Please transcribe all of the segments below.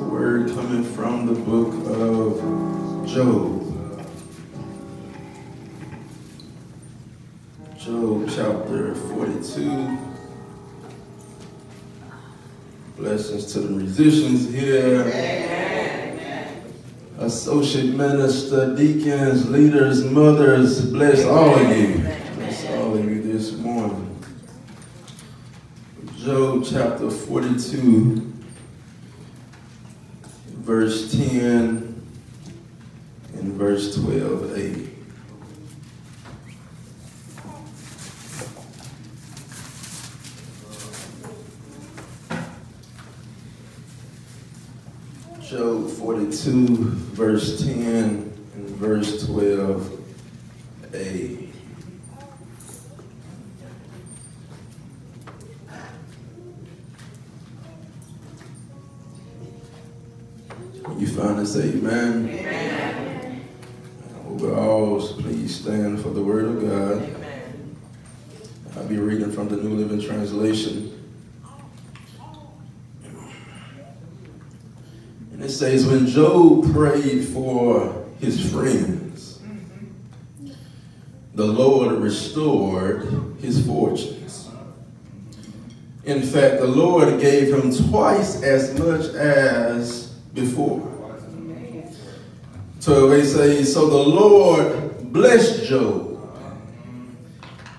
word coming from the book of Job. Job chapter 42. Blessings to the musicians here. Associate minister, deacons, leaders, mothers, bless all of you. Bless all of you this morning. Job chapter 42, verse 10 and verse 12a. Job 42, verse 10 and verse 12a. When you find it, say amen. Amen. Overall, please stand for the word of God. Amen. I'll be reading from the New Living Translation. And it says, when Job prayed for his friends, the Lord restored his fortunes. In fact, the Lord gave him twice as much as before. So they say, so the Lord blessed Job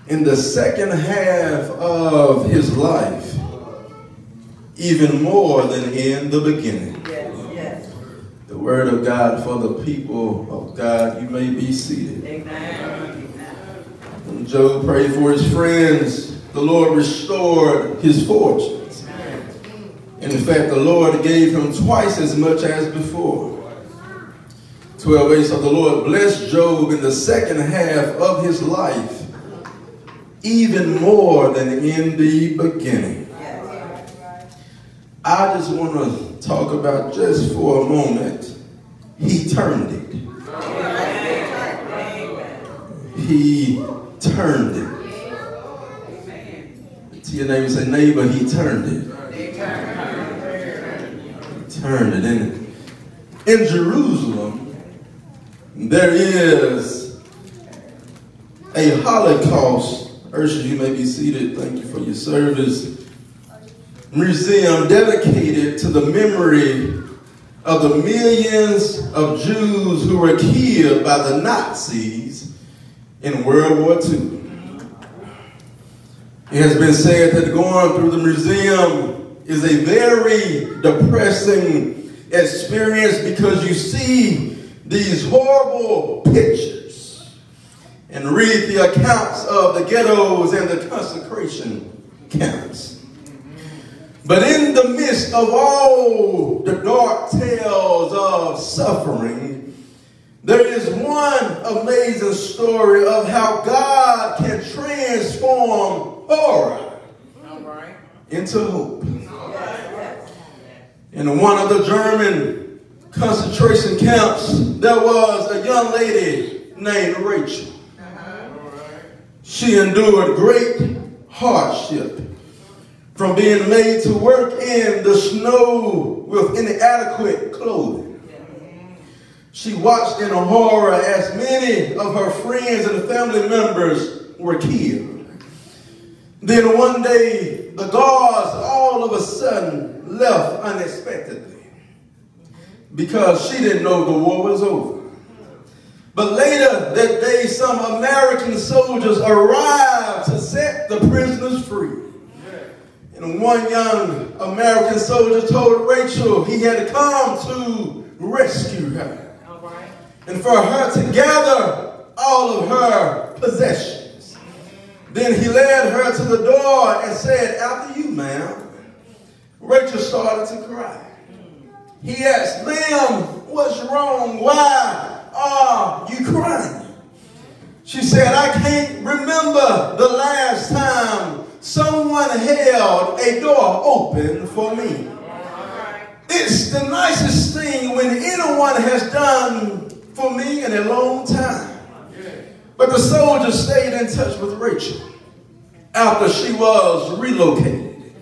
in the second half of his life, even more than in the beginning. Yes, yes. The word of God for the people of God. You may be seated. Amen. When Job prayed for his friends, the Lord restored his fortunes. And In fact, the Lord gave him twice as much as before. 12 8, so the Lord blessed Job in the second half of his life, even more than in the beginning. I just want to talk about just for a moment, he turned it. He turned it. To your neighbor, say, neighbor, he turned it. He turned it. In, in Jerusalem, there is a Holocaust. Ursula, you may be seated. Thank you for your service. Museum dedicated to the memory of the millions of Jews who were killed by the Nazis in World War II. It has been said that going through the museum is a very depressing experience because you see these horrible pictures and read the accounts of the ghettos and the concentration camps. But in the midst of all the dark tales of suffering, there is one amazing story of how God can transform horror into hope. In one of the German concentration camps, there was a young lady named Rachel. She endured great hardship from being made to work in the snow with inadequate clothing. She watched in horror as many of her friends and family members were killed. Then one day, the guards all of a sudden left unexpectedly because she didn't know the war was over. But later that day, some American soldiers arrived to set the prisoners free. And one young American soldier told Rachel he had to come to rescue her. And for her to gather all of her possessions. Then he led her to the door and said, After you, ma'am. Rachel started to cry. He asked, Ma'am, what's wrong? Why are you crying? She said, I can't remember the last time someone held a door open for me. It's the nicest thing when anyone has done for me in a long time. But the soldier stayed in touch with Rachel after she was relocated,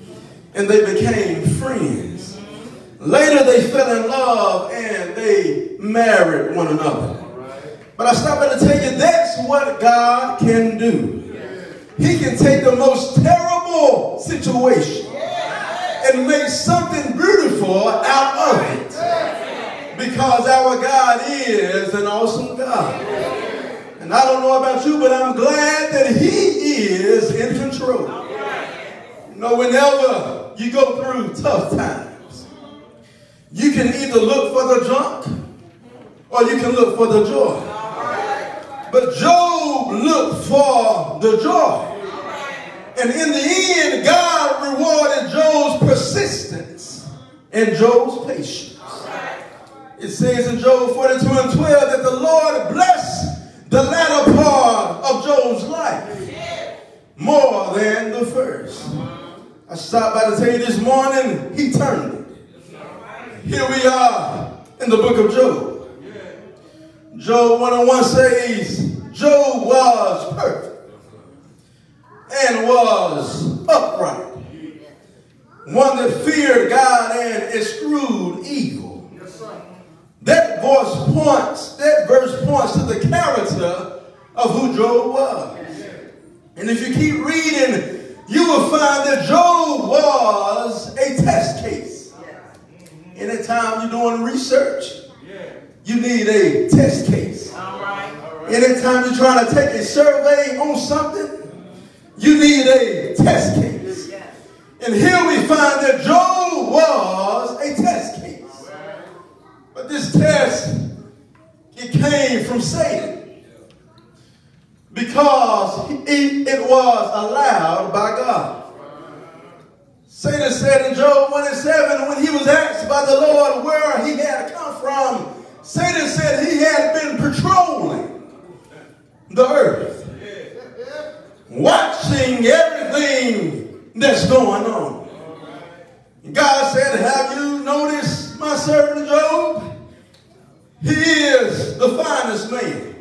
and they became friends. Later, they fell in love and they married one another. But I stop by to tell you that's what God can do. He can take the most terrible situation and make something beautiful out of it. Because our God is an awesome God. And I don't know about you, but I'm glad that He is in control. You know, whenever you go through tough times, you can either look for the junk or you can look for the joy. But Job looked for the joy. And in the end, God rewarded Job's persistence and Job's patience. It says in Job 42 and 12 that the Lord blessed the latter part of Job's life more than the first. I stopped by to tell you this morning, he turned it. Here we are in the book of Job. Job 101 says, Job was perfect and was upright. One that feared God and eschewed evil. That verse points, that verse points to the character of who Job was. And if you keep reading, you will find that Job was a test case. Anytime you're doing research, you need a test case. All right. Anytime you're trying to take a survey on something, you need a test case. And here we find that Job was a test case. But this test, it came from Satan. Because it, it was allowed by God. Satan said in Job 1 and 7, when he was asked by the Lord where he had come from, Satan said he had been patrolling the earth, watching everything that's going on. God said, Have you noticed my servant Job? He is the finest man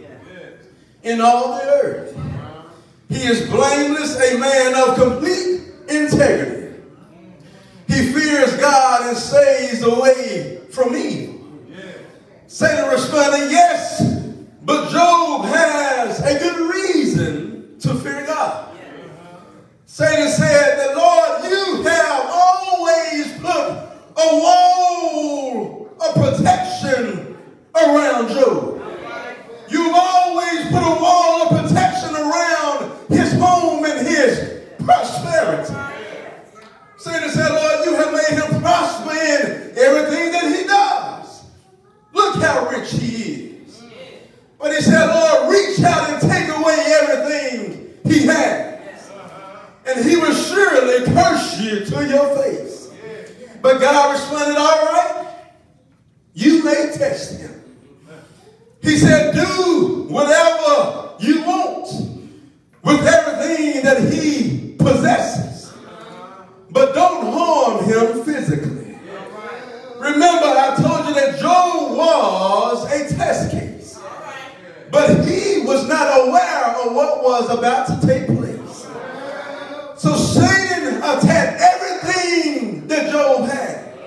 in all the earth. He is blameless, a man of complete integrity. He fears God and stays away from evil. Satan responded, Yes, but Job has a good reason to fear God. Satan said that, Lord, you have always put a wall of protection around Job. You've always put a wall of protection around his home and his prosperity. Satan said, Lord, you have made him prosper in everything that he does. Look how rich he is. But he said, Lord, reach out and take away everything he has. And he will surely curse you to your face. But God responded, all right, you may test him. He said, do whatever you want with everything that he possesses. But don't harm him physically. Remember, I told you that Job was a test case. But he was not aware of what was about to take place. So Satan attacked everything that Job had.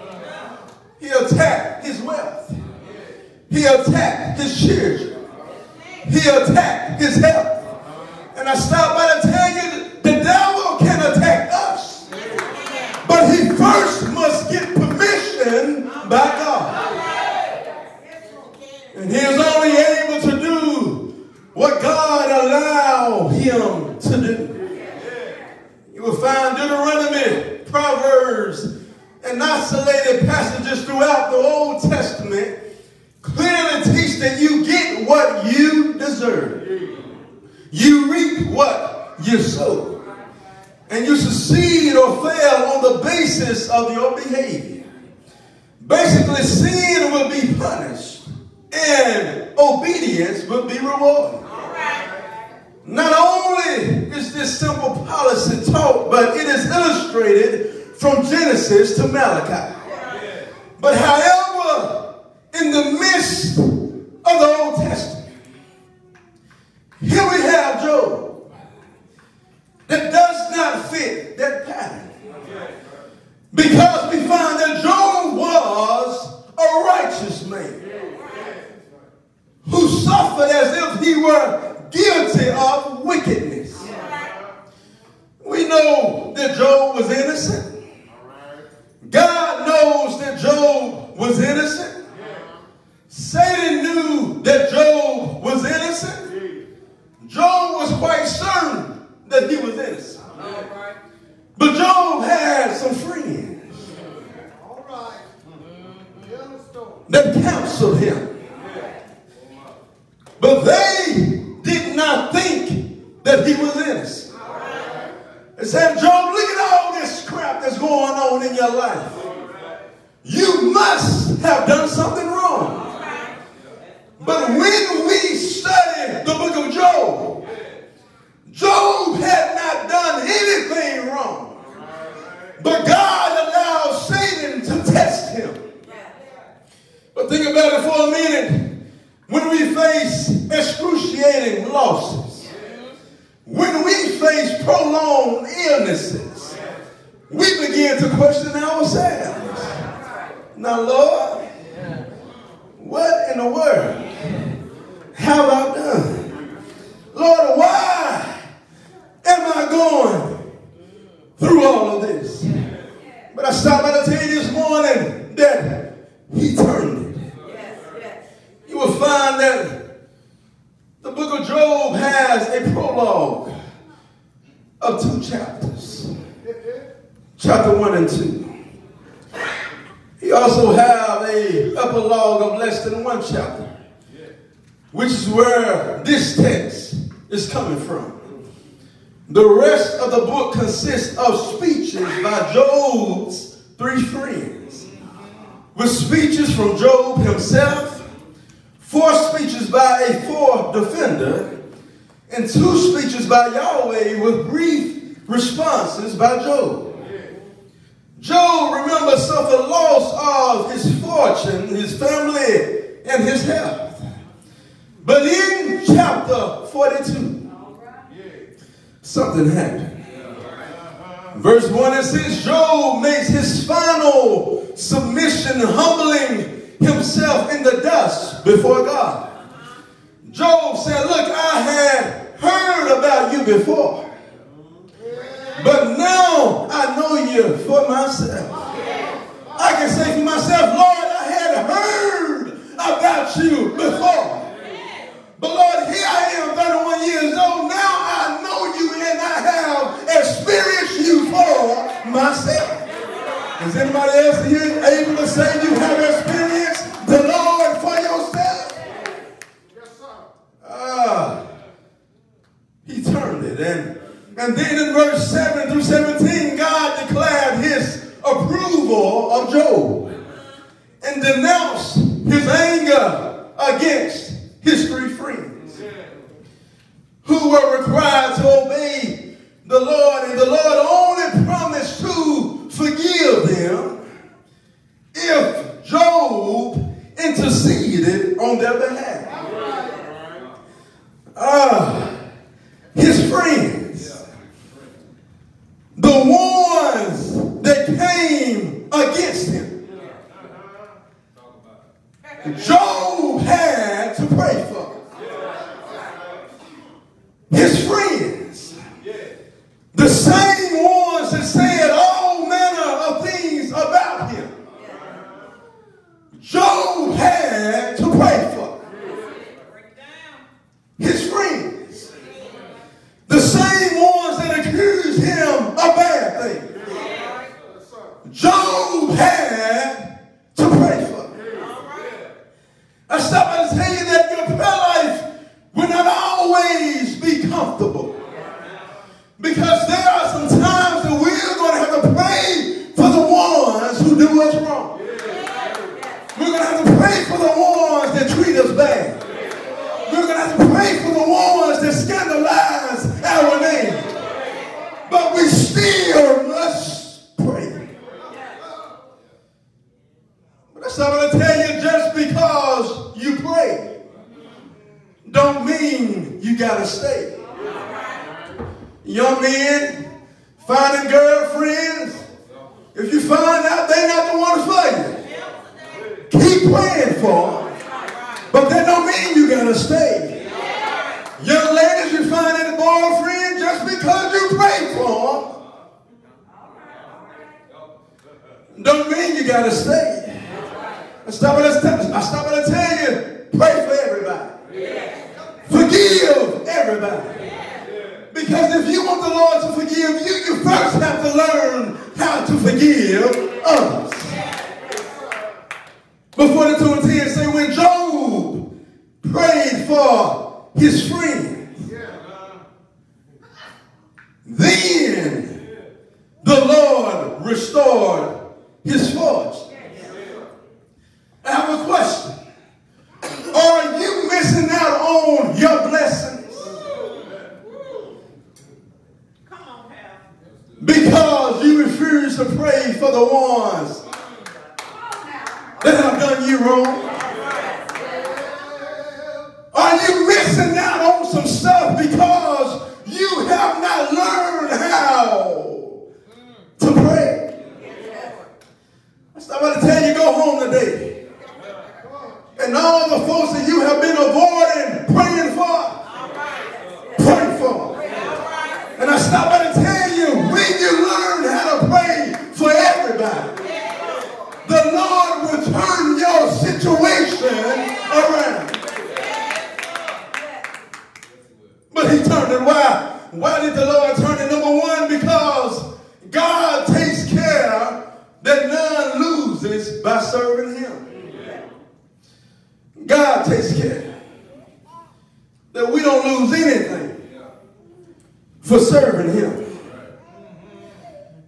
He attacked his wealth. He attacked his children. He attacked his health. And I stop by to tell you the devil can attack us. But he first must get permission by God. And he is only able to do what God allowed him to do. You will find Deuteronomy, Proverbs, and isolated passages throughout the Old Testament clearly teach that you get what you deserve. You reap what you sow. And you succeed or fail on the basis of your behavior. Basically, sin will be punished and obedience will be rewarded. Not only is this simple policy taught, but it is illustrated from Genesis to Malachi. But however, in the midst of the Old Testament, here we have Job that does not fit that pattern. Because we find that Job was God knows that Job was innocent. Satan knew that Job was innocent. Job was quite certain that he was innocent. But Job had some friends that counseled him. But they did not think that he was innocent. They said, Job, look at all this crap that's going on in your life. You must have done something wrong. But when we study the book of Job, Job had not done anything wrong. But God allowed Satan to test him. But think about it for a minute. When we face excruciating losses, when we face prolonged illnesses, we begin to question ourselves. Now, Lord, what in the world have I done? Lord, why am I going through all of this? But I stopped by to tell you this morning that he turned it. You will find that the book of Job has a prologue of two chapters. Chapter 1 and 2. He also have a epilogue of less than one chapter, which is where this text is coming from. The rest of the book consists of speeches by Job's three friends, with speeches from Job himself, four speeches by a fourth defender, and two speeches by Yahweh with brief responses by Job. Job, remember, suffered loss of his fortune, his family, and his health. But in chapter 42, something happened. Verse 1 and 6 Job makes his final submission, humbling himself in the dust before God. Job said, Look, I had heard about you before. But now I know you for myself. I can say for myself, Lord, I had heard about you before. But Lord, here I am, 31 years old. Now I know you and I have experienced you for myself. Is anybody else here able to say you have experienced the Lord for yourself? Yes, sir. Ah, he turned it and and then in verse 7 through 17, God declared his approval of Job and denounced his anger against his three friends who were required to obey the Lord. And the Lord forgive others. Before the 2 and 10 say when Job prayed for his friends, then the Lord restored his fortune. I have a question. Are you missing out on your blessings? Because you refuse to pray for the ones that have done you wrong? Are you missing out on some stuff because you have not learned how to pray? I'm about to tell you, go home today. And all the folks that you have been avoiding praying for, pray for. And I stop by to tell you, when you learn how to pray for everybody, the Lord will turn your situation around. But he turned it. Why? It? Number one, because God takes care that none loses by serving him. God takes care that we don't lose anything for serving him.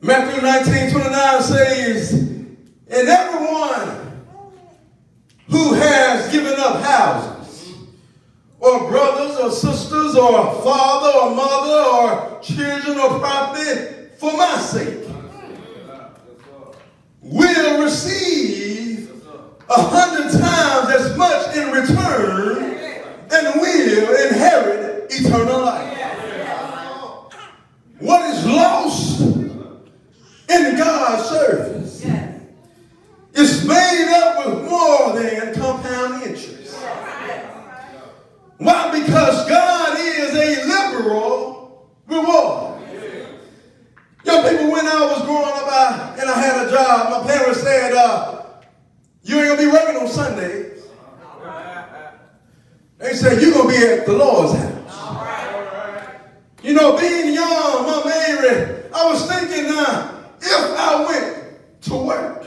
Matthew 19, 29 says, and everyone who has given up houses, or brothers, or sisters, or father, or mother, or children, or property, for my sake, will receive a hundred times as much in return and will inherit eternal life. What is lost in God's service is made up with more than compound interest. Why? Because God is a liberal reward. Young people, when I was growing up I, and I had a job, my parents said, uh, you ain't gonna be working on Sundays. They said, you're gonna be at the Lord's house. You know, being young, my Mary, I was thinking now, if I went to work,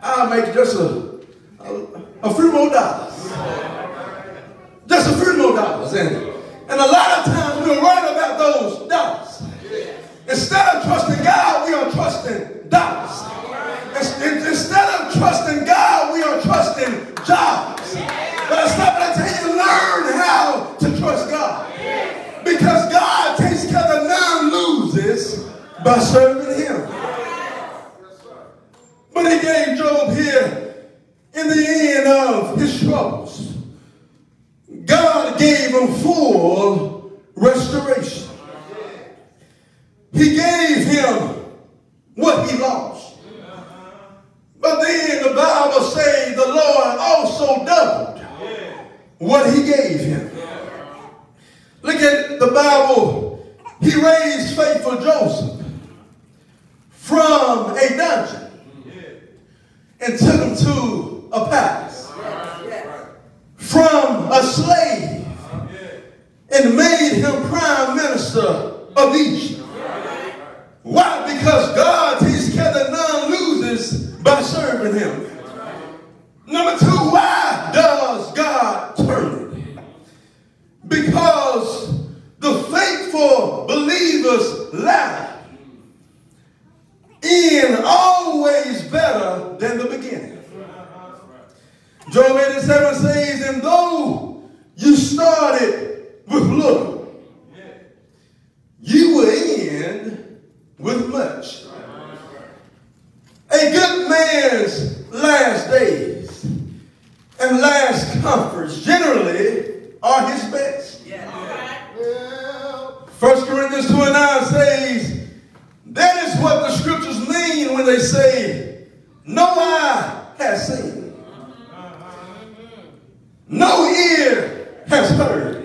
I'll make just a, a, a few more dollars. Just a few more dollars. And, and a lot of times we'll write about those dollars. Instead of trusting God, we are trusting dollars. Instead of trusting God, we are trusting jobs. But I stop and I tell you, learn how to trust God. Because God takes care that none loses by serving him. But he gave Job here in the end of his troubles. God gave him full restoration. He gave him what he lost. But then the Bible says the Lord also doubled what he gave him. Look at the Bible. He raised faithful Joseph from a dungeon and took him to a palace. From a slave and made him prime minister of Egypt. Why? Because God care that none loses by serving him. Number two, why does God turn it? Because the faithful believers latter end always better than the beginning. Job 87 says, and though you started with little, you will end with much. A good man's last days and last comforts generally are his best. First Corinthians 2 and 9 says, that is what the scriptures mean when they say, no eye has seen, no ear has heard,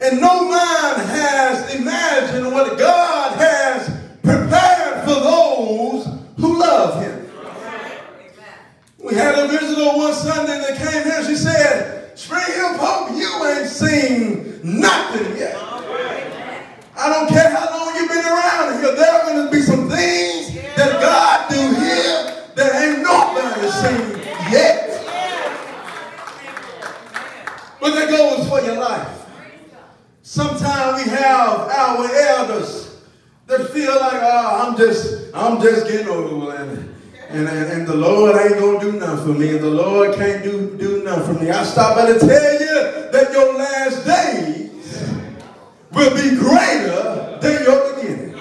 and no mind has imagined what God has prepared for those who love him. We had a visitor one Sunday that came here. She said, Spring Hill Pope, you ain't seen nothing yet. We have our elders that feel like, oh, I'm just, I'm just getting old and, and, and, the Lord ain't gonna do nothing for me, and the Lord can't do, do nothing for me. I stop by to tell you that your last days will be greater than your beginning.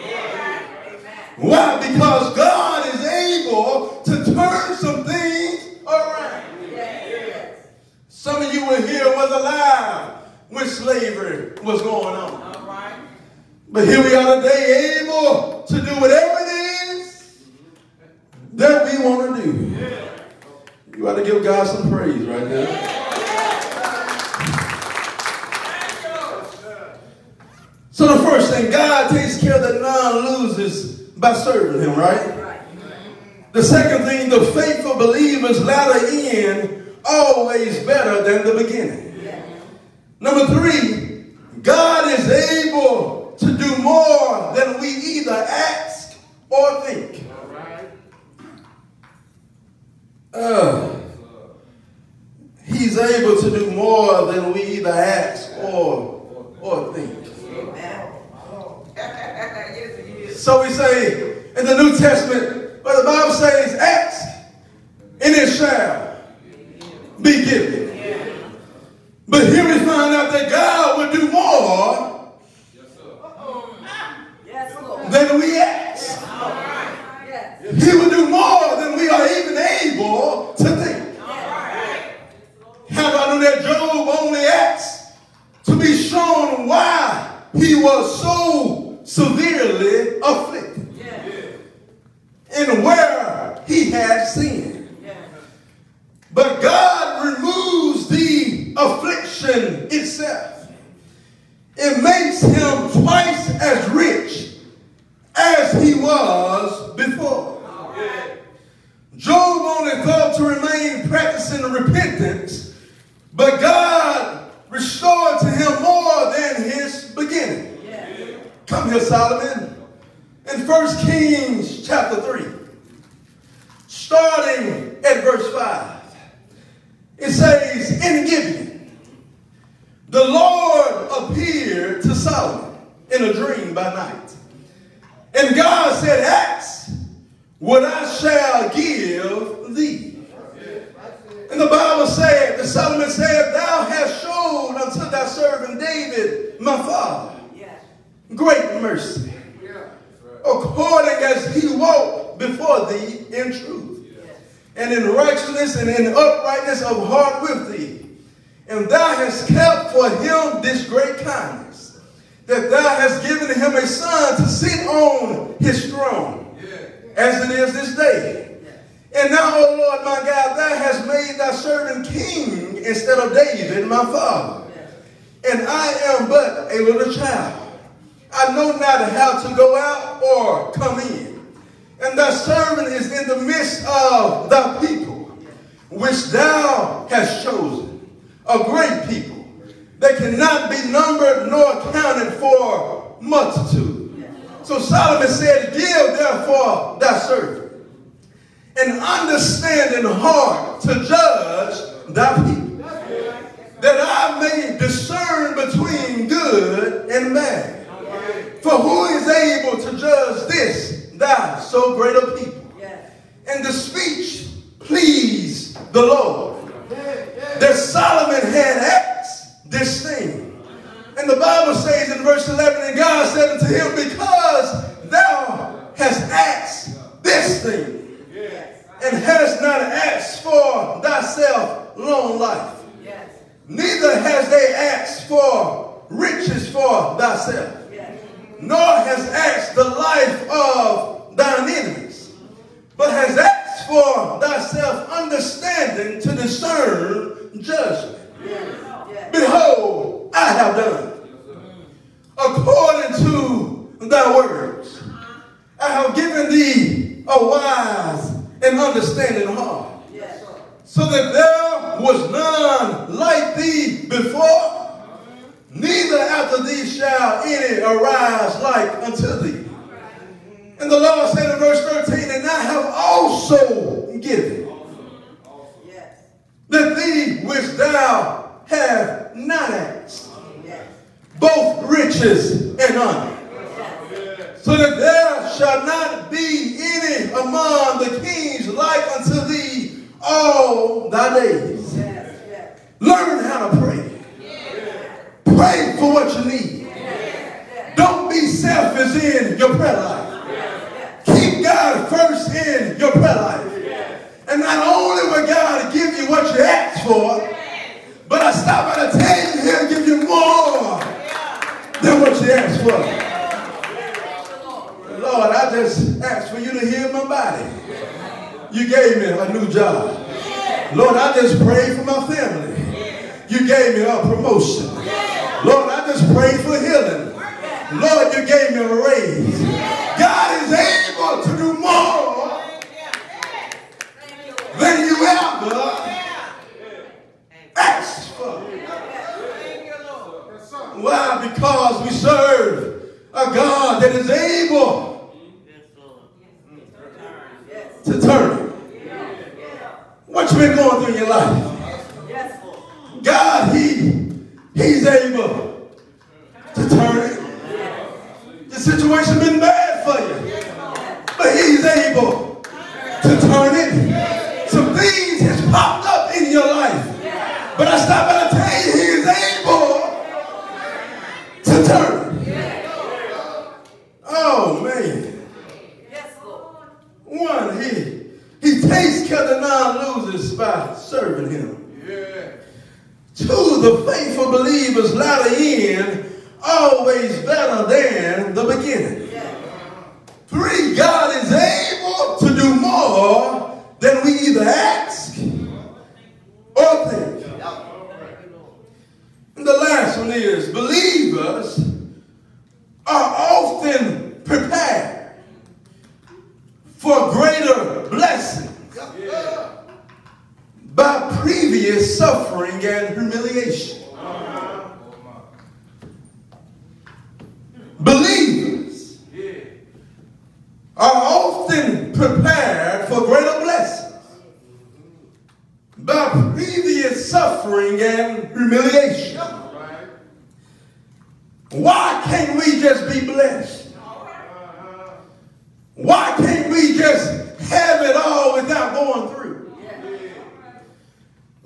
Why? Because God is able to turn some things around. Some of you were here was alive when slavery was going on. But here we are today able to do whatever it is that we want to do. You ought to give God some praise right there. So the first thing, God takes care of the non-losers by serving him, right? The second thing, the faithful believers latter in always better than the beginning. Number three, God is able to do more than we either ask or think. Uh, he's able to do more than we either ask or, or think. So we say in the New Testament, where the Bible says, ask and it shall be given. But here we find out that God will do more than we. He will do more than we are even able to think. How I know that Job only asked to be shown why he was so severely afflicted and where he had sinned. But God removes the affliction itself. It makes him twice as rich as he was before. Job only thought to remain practicing repentance, but God restored to him more than his beginning. Come here, Solomon. In 1 Kings chapter 3, starting at verse 5, it says, In Gibeon, the Lord appeared to Solomon in a dream by night. And God said, Ask what I shall give thee. And the Bible said, the Solomon said, Thou hast shown unto thy servant David, my father, great mercy, according as he walked before thee in truth, and in righteousness and in uprightness of heart with thee and thou hast kept for him this great kindness, that thou hast given him a son to sit on his throne, as it is this day. And now, O Lord my God, thou hast made thy servant king instead of David, my father. And I am but a little child. I know not how to go out or come in. And thy servant is in the midst of thy people, which thou hast chosen a great people. They cannot be numbered nor counted for multitude. So Solomon said, Give therefore thy servant an understanding heart to judge thy people, that I may discern between good and bad. For who is able to judge this, thy so great a people? And the speech pleased the Lord that Solomon had this thing. And the Bible says in verse 11, and God said unto him, Because thou hast asked this thing, and hast not asked for thyself long life, neither has they asked for riches for thyself, nor has asked the life of thine enemies, but has asked for thyself understanding to discern judgment. Behold, I have done according to thy words. I have given thee a wise and understanding heart. So that there was none like thee before, neither after thee shall any arise like unto thee. And the Lord said in verse 13, And I have also given that thee which thou have not asked, both riches and honor so that there shall not be any among the kings like unto thee all thy days. Yes, yes. Learn how to pray. Pray for what you need. Don't be selfish in your prayer life. Keep God first in your prayer life. And not only will God give you what you ask for, but I stop by to tell you he'll give you more than what you asked for. Lord, I just asked for you to heal my body. You gave me a new job. Lord, I just prayed for my family. You gave me a promotion. Lord, I just prayed for healing. Lord, you gave me a raise. God is able to do more than you ever asked for. Why? Because we serve a God that is able to turn it. What you been going through in your life? God, He He's able to turn it. The situation been bad for you, but He's able to turn it. Some things has popped up in your life, but I stop by to tell you He is able to turn it. Oh man. One, he, he takes the non-losers by serving him. Yeah. Two, the faithful believers latter end always better than the beginning. Yeah. Three, God is able to do more than we either ask or think. And the last one is believers are often prepared for greater by previous suffering and humiliation. Believers are often prepared for greater blessings by previous suffering and humiliation. Why can't we just be blessed? Why can't we just have it all without going through?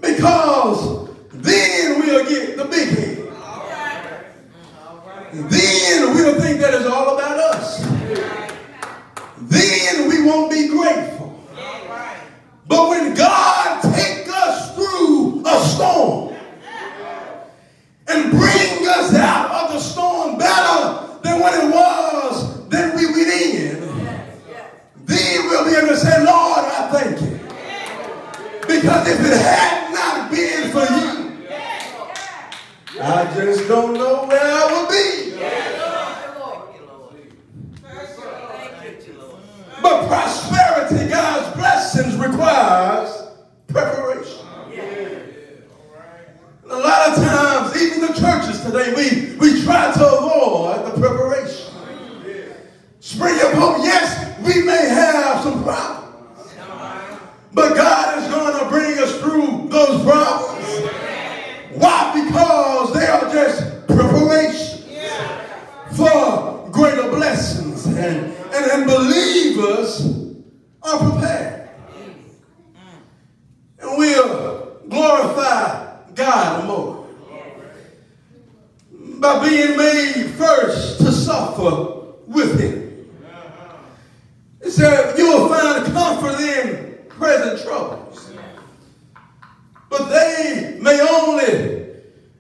Because then we'll get the big head. Then we'll think that it's all about us. Then we won't be grateful. But when God take us through a storm and bring us out of the storm better than when it was, then we went in then we'll be able to say, Lord, I thank you. Because if it had not been for you, I just don't know where I would be. But prosperity, God's blessings requires preparation. A lot of times, even the churches today, we, we try to avoid the preparation. Spring up hope, yes, we may have some problems. But God is going to bring us through those problems. Why? Because they are just preparation for greater blessings. And, and, and believers are prepared. And we'll glorify God more by being made first to suffer with Him. He said, You will find comfort in present troubles. But they may only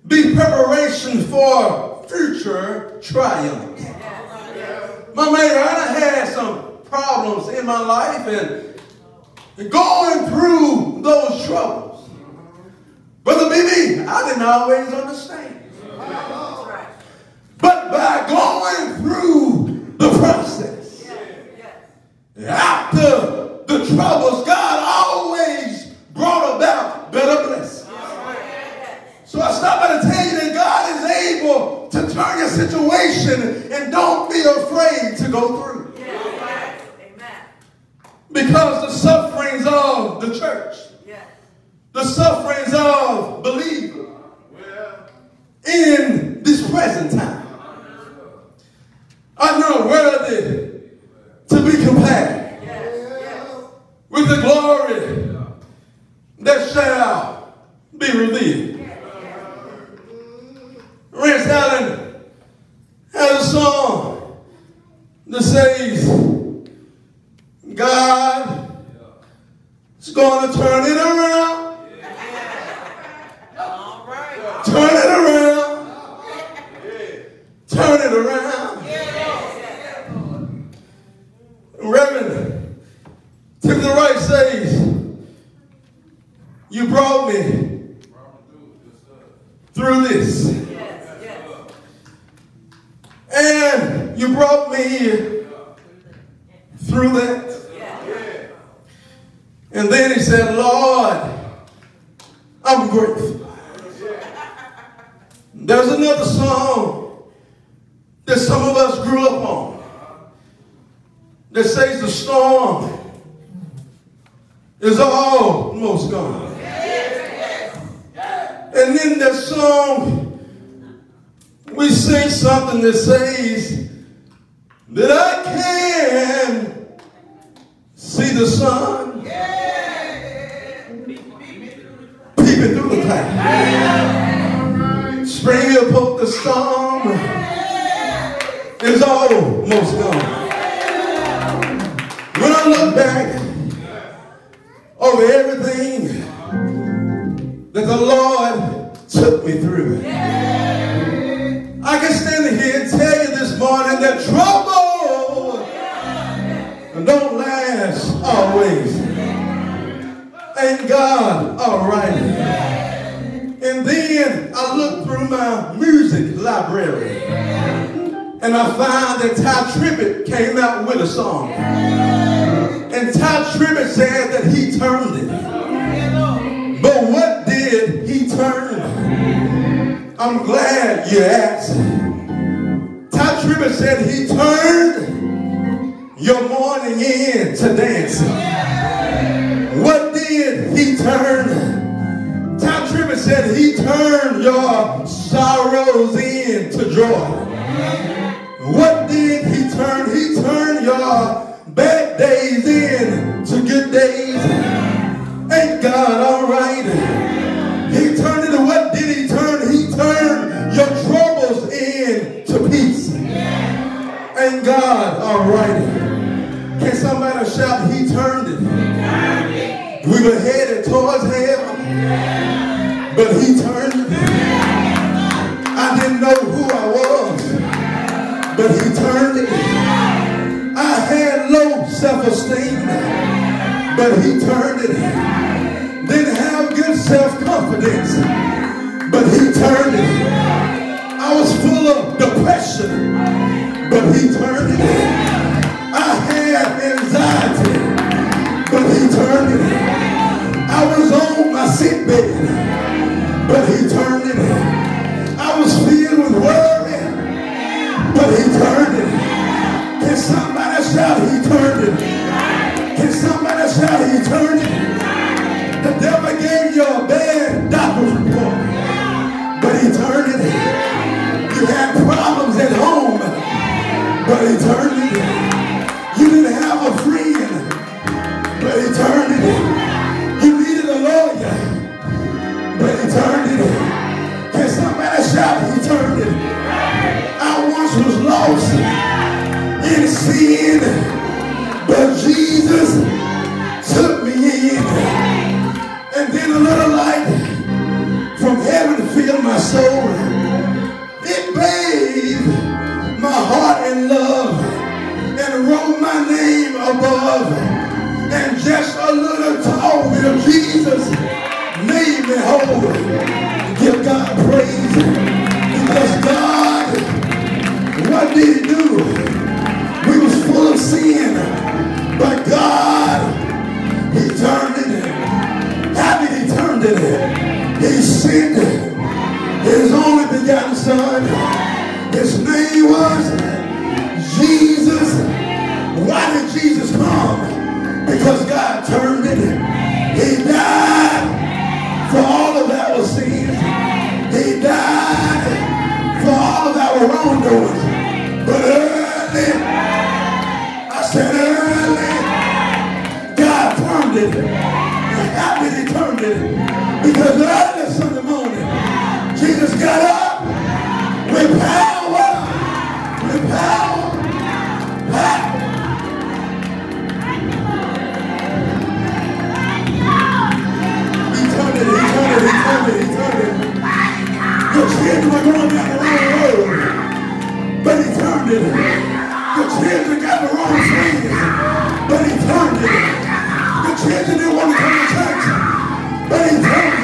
be preparation for future triumphs. My man, I had some problems in my life and going through those troubles. Brother BB, I didn't always understand. But by going through the process, after the troubles, God always brought about better blessings. So I stop by to tell you that God is able to turn your situation and don't be afraid to go through. Because the sufferings of the church, the sufferings of believers in this present time are not worthy to be compared with the glory that shall be revealed. Rance Allen has a song that says, God is going to turn it around. Turn it around. Turn it around. Reverend Timothy Wright says, You brought me through this. And you brought me through that. And then he said, Lord, I'm grateful. There's another song that some of us grew up on that says the storm is almost gone. And in that song, we sing something that says that I can see the sun peeping through the clouds. Spring will poke the storm is almost gone. When I look back over everything that the Lord took me through. I can stand here and tell you this morning that trouble don't last always. Ain't God all right? And then I look through my music library and I find that Tye Tribbett came out with a song. And Tye Tribbett said that he turned it. But what did he turn? I'm glad you asked. Tye Tribbett said he turned your mourning into dancing. What did he turn? Tye Tribbett said he turned your sorrows into joy. What did he turn? He turned your bad days into good days. Ain't God all right? He turned it. What did he turn? He turned your troubles into peace. Ain't God all right? Can somebody shout, He turned it? We were headed towards hell, but He turned but He turned it. Didn't have good self-confidence, but He turned it. barren land. God turned it. You're happy he turned it. Because early Sunday morning, Jesus got up with power. With power. Power. He turned it, he turned it, he turned it, he turned it. Your children were going down the wrong road. But he turned it. church kids and they want to come to church. They